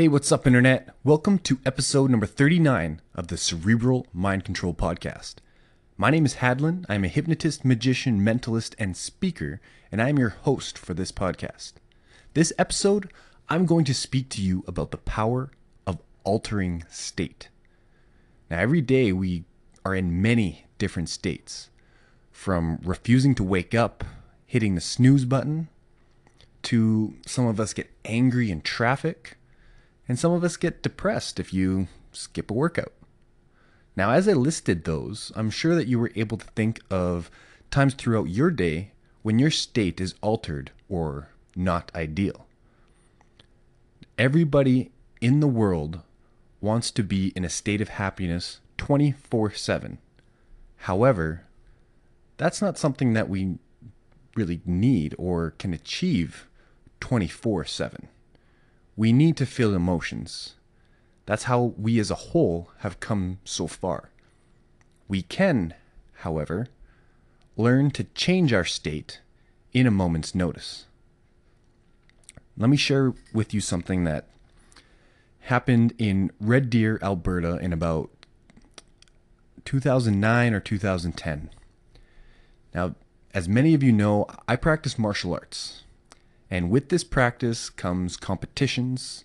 Hey, what's up, Internet? Welcome to episode number 39 of the Cerebral Mind Control Podcast. My name is Hadlen. I'm a hypnotist, magician, mentalist, and speaker, and I'm your host for this podcast. This episode, I'm going to speak to you about the power of altering state. Now, every day we are in many different states from refusing to wake up, hitting the snooze button, to some of us get angry in traffic, and some of us get depressed if you skip a workout. Now, as I listed those, I'm sure that you were able to think of times throughout your day when your state is altered or not ideal. Everybody in the world wants to be in a state of happiness 24 7. However, that's not something that we really need or can achieve 24 7. We need to feel emotions. That's how we as a whole have come so far. We can, however, learn to change our state in a moment's notice. Let me share with you something that happened in Red Deer, Alberta in about 2009 or 2010. Now, as many of you know, I practice martial arts. And with this practice comes competitions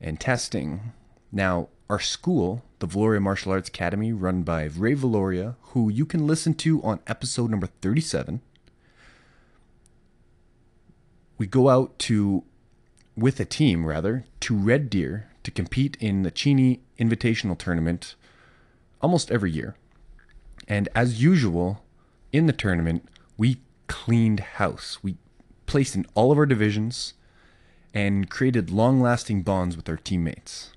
and testing. Now, our school, the Valoria Martial Arts Academy, run by Ray Valoria, who you can listen to on episode number 37. We go out to, with a team rather, to Red Deer to compete in the Cheney Invitational Tournament almost every year. And as usual, in the tournament, we cleaned house. We placed in all of our divisions and created long lasting bonds with our teammates.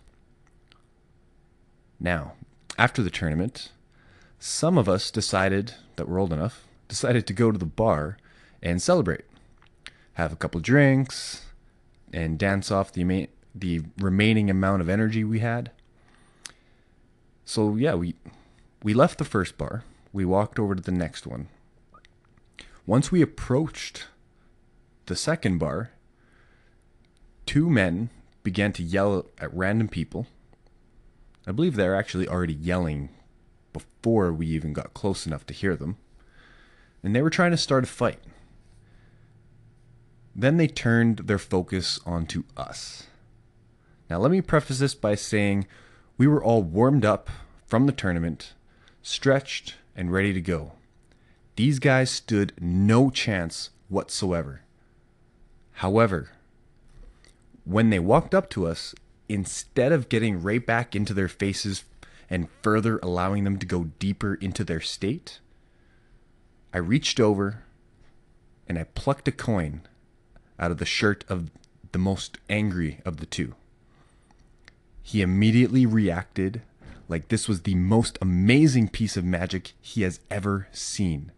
Now, after the tournament, some of us decided that we're old enough, decided to go to the bar and celebrate. Have a couple drinks and dance off the, ama- the remaining amount of energy we had. So, yeah, we, we left the first bar. We walked over to the next one. Once we approached the second bar, two men began to yell at random people. I believe they're actually already yelling before we even got close enough to hear them. And they were trying to start a fight. Then they turned their focus onto us. Now, let me preface this by saying we were all warmed up from the tournament, stretched, and ready to go. These guys stood no chance whatsoever. However, when they walked up to us, instead of getting right back into their faces and further allowing them to go deeper into their state, I reached over and I plucked a coin out of the shirt of the most angry of the two. He immediately reacted like this was the most amazing piece of magic he has ever seen.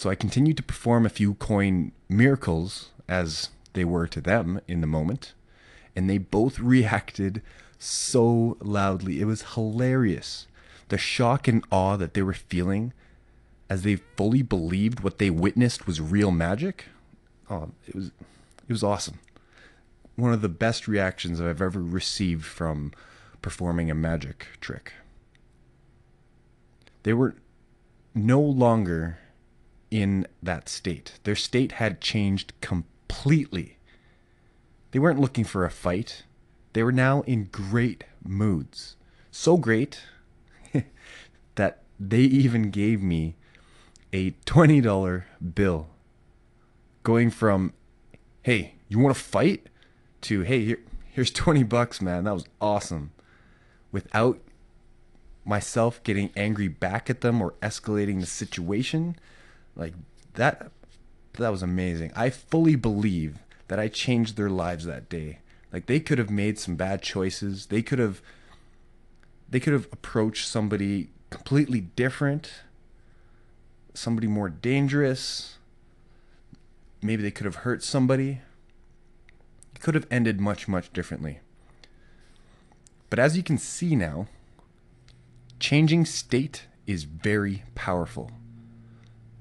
So I continued to perform a few coin miracles as they were to them in the moment, and they both reacted so loudly. It was hilarious. The shock and awe that they were feeling as they fully believed what they witnessed was real magic. Oh, it was it was awesome. One of the best reactions I've ever received from performing a magic trick. They were no longer in that state. Their state had changed completely. They weren't looking for a fight. They were now in great moods. So great that they even gave me a $20 bill. Going from, hey, you want to fight? to, hey, here, here's 20 bucks, man. That was awesome. Without myself getting angry back at them or escalating the situation, like that that was amazing. I fully believe that I changed their lives that day. Like they could have made some bad choices. They could have they could have approached somebody completely different, somebody more dangerous. Maybe they could have hurt somebody. It could have ended much much differently. But as you can see now, changing state is very powerful.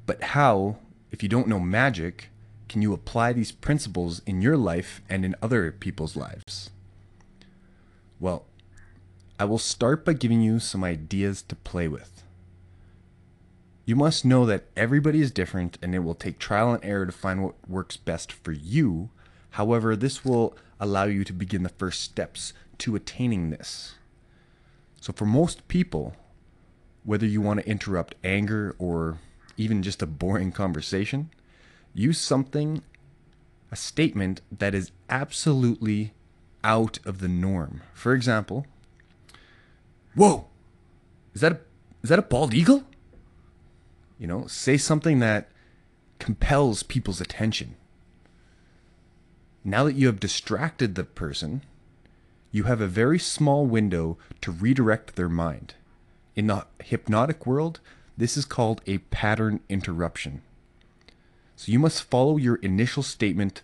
But how, if you don't know magic, can you apply these principles in your life and in other people's lives? Well, I will start by giving you some ideas to play with. You must know that everybody is different and it will take trial and error to find what works best for you. However, this will allow you to begin the first steps to attaining this. So, for most people, whether you want to interrupt anger or even just a boring conversation, use something, a statement that is absolutely out of the norm. For example, whoa, is that a, is that a bald eagle? You know, say something that compels people's attention. Now that you have distracted the person, you have a very small window to redirect their mind. In the hypnotic world, this is called a pattern interruption. So you must follow your initial statement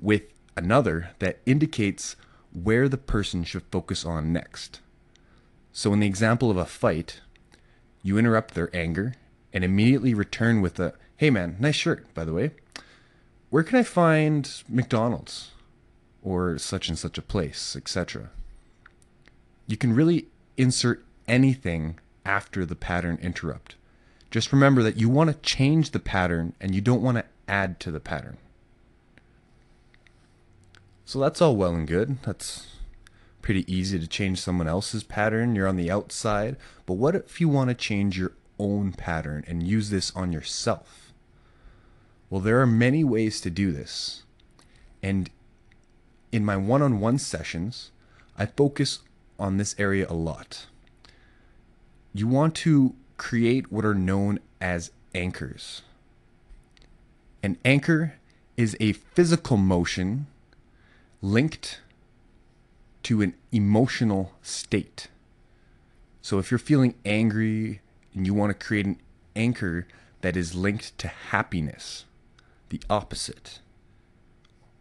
with another that indicates where the person should focus on next. So, in the example of a fight, you interrupt their anger and immediately return with a, hey man, nice shirt, by the way. Where can I find McDonald's? Or such and such a place, etc. You can really insert anything after the pattern interrupt. Just remember that you want to change the pattern and you don't want to add to the pattern. So that's all well and good. That's pretty easy to change someone else's pattern. You're on the outside. But what if you want to change your own pattern and use this on yourself? Well, there are many ways to do this. And in my one on one sessions, I focus on this area a lot. You want to create what are known as anchors. An anchor is a physical motion linked to an emotional state. So if you're feeling angry and you want to create an anchor that is linked to happiness, the opposite,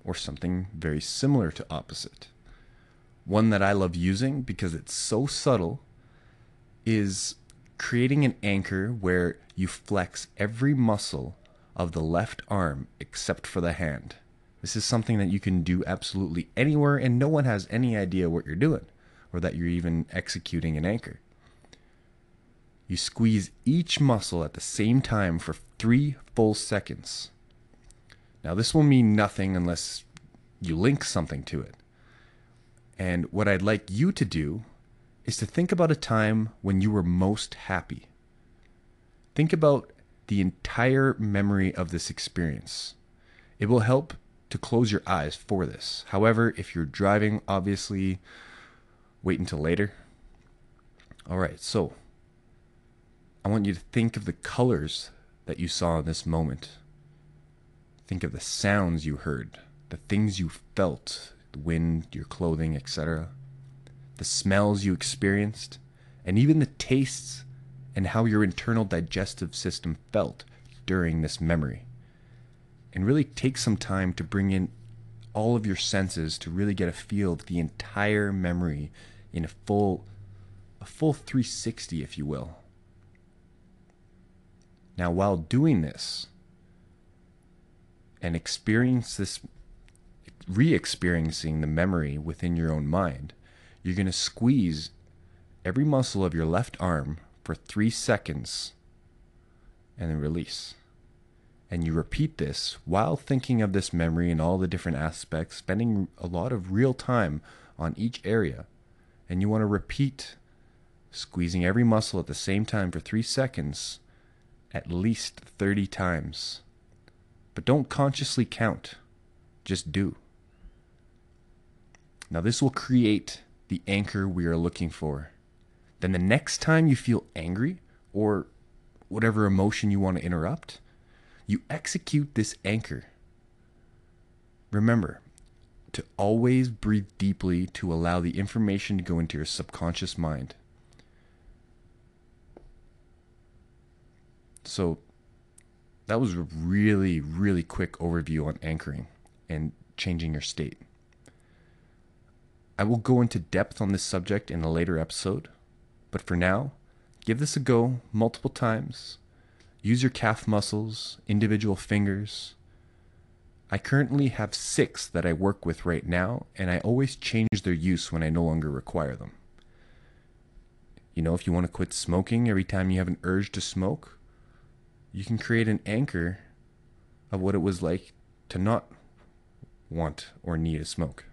or something very similar to opposite. One that I love using because it's so subtle is creating an anchor where you flex every muscle of the left arm except for the hand. This is something that you can do absolutely anywhere, and no one has any idea what you're doing or that you're even executing an anchor. You squeeze each muscle at the same time for three full seconds. Now, this will mean nothing unless you link something to it. And what I'd like you to do is to think about a time when you were most happy. Think about the entire memory of this experience. It will help to close your eyes for this. However, if you're driving, obviously wait until later. All right, so I want you to think of the colors that you saw in this moment. Think of the sounds you heard, the things you felt, the wind, your clothing, etc. The smells you experienced, and even the tastes and how your internal digestive system felt during this memory. And really take some time to bring in all of your senses to really get a feel of the entire memory in a full a full 360 if you will. Now while doing this and experience this re-experiencing the memory within your own mind you're going to squeeze every muscle of your left arm for 3 seconds and then release and you repeat this while thinking of this memory and all the different aspects, spending a lot of real time on each area. And you want to repeat squeezing every muscle at the same time for three seconds at least 30 times. But don't consciously count, just do. Now, this will create the anchor we are looking for. Then, the next time you feel angry or whatever emotion you want to interrupt, you execute this anchor. Remember to always breathe deeply to allow the information to go into your subconscious mind. So, that was a really, really quick overview on anchoring and changing your state. I will go into depth on this subject in a later episode, but for now, give this a go multiple times Use your calf muscles, individual fingers. I currently have six that I work with right now, and I always change their use when I no longer require them. You know, if you want to quit smoking every time you have an urge to smoke, you can create an anchor of what it was like to not want or need a smoke.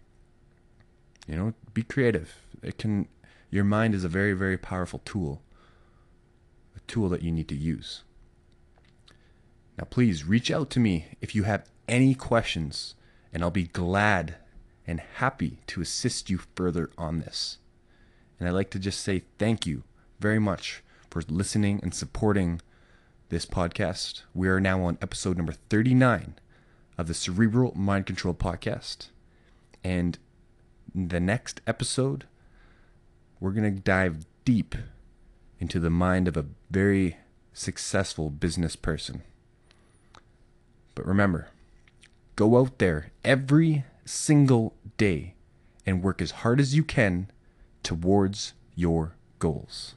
You know, be creative. It can your mind is a very very powerful tool. A tool that you need to use. Now please reach out to me if you have any questions and I'll be glad and happy to assist you further on this. And I'd like to just say thank you very much for listening and supporting this podcast. We are now on episode number 39 of the Cerebral Mind Control Podcast. And the next episode, we're going to dive deep into the mind of a very successful business person. But remember, go out there every single day and work as hard as you can towards your goals.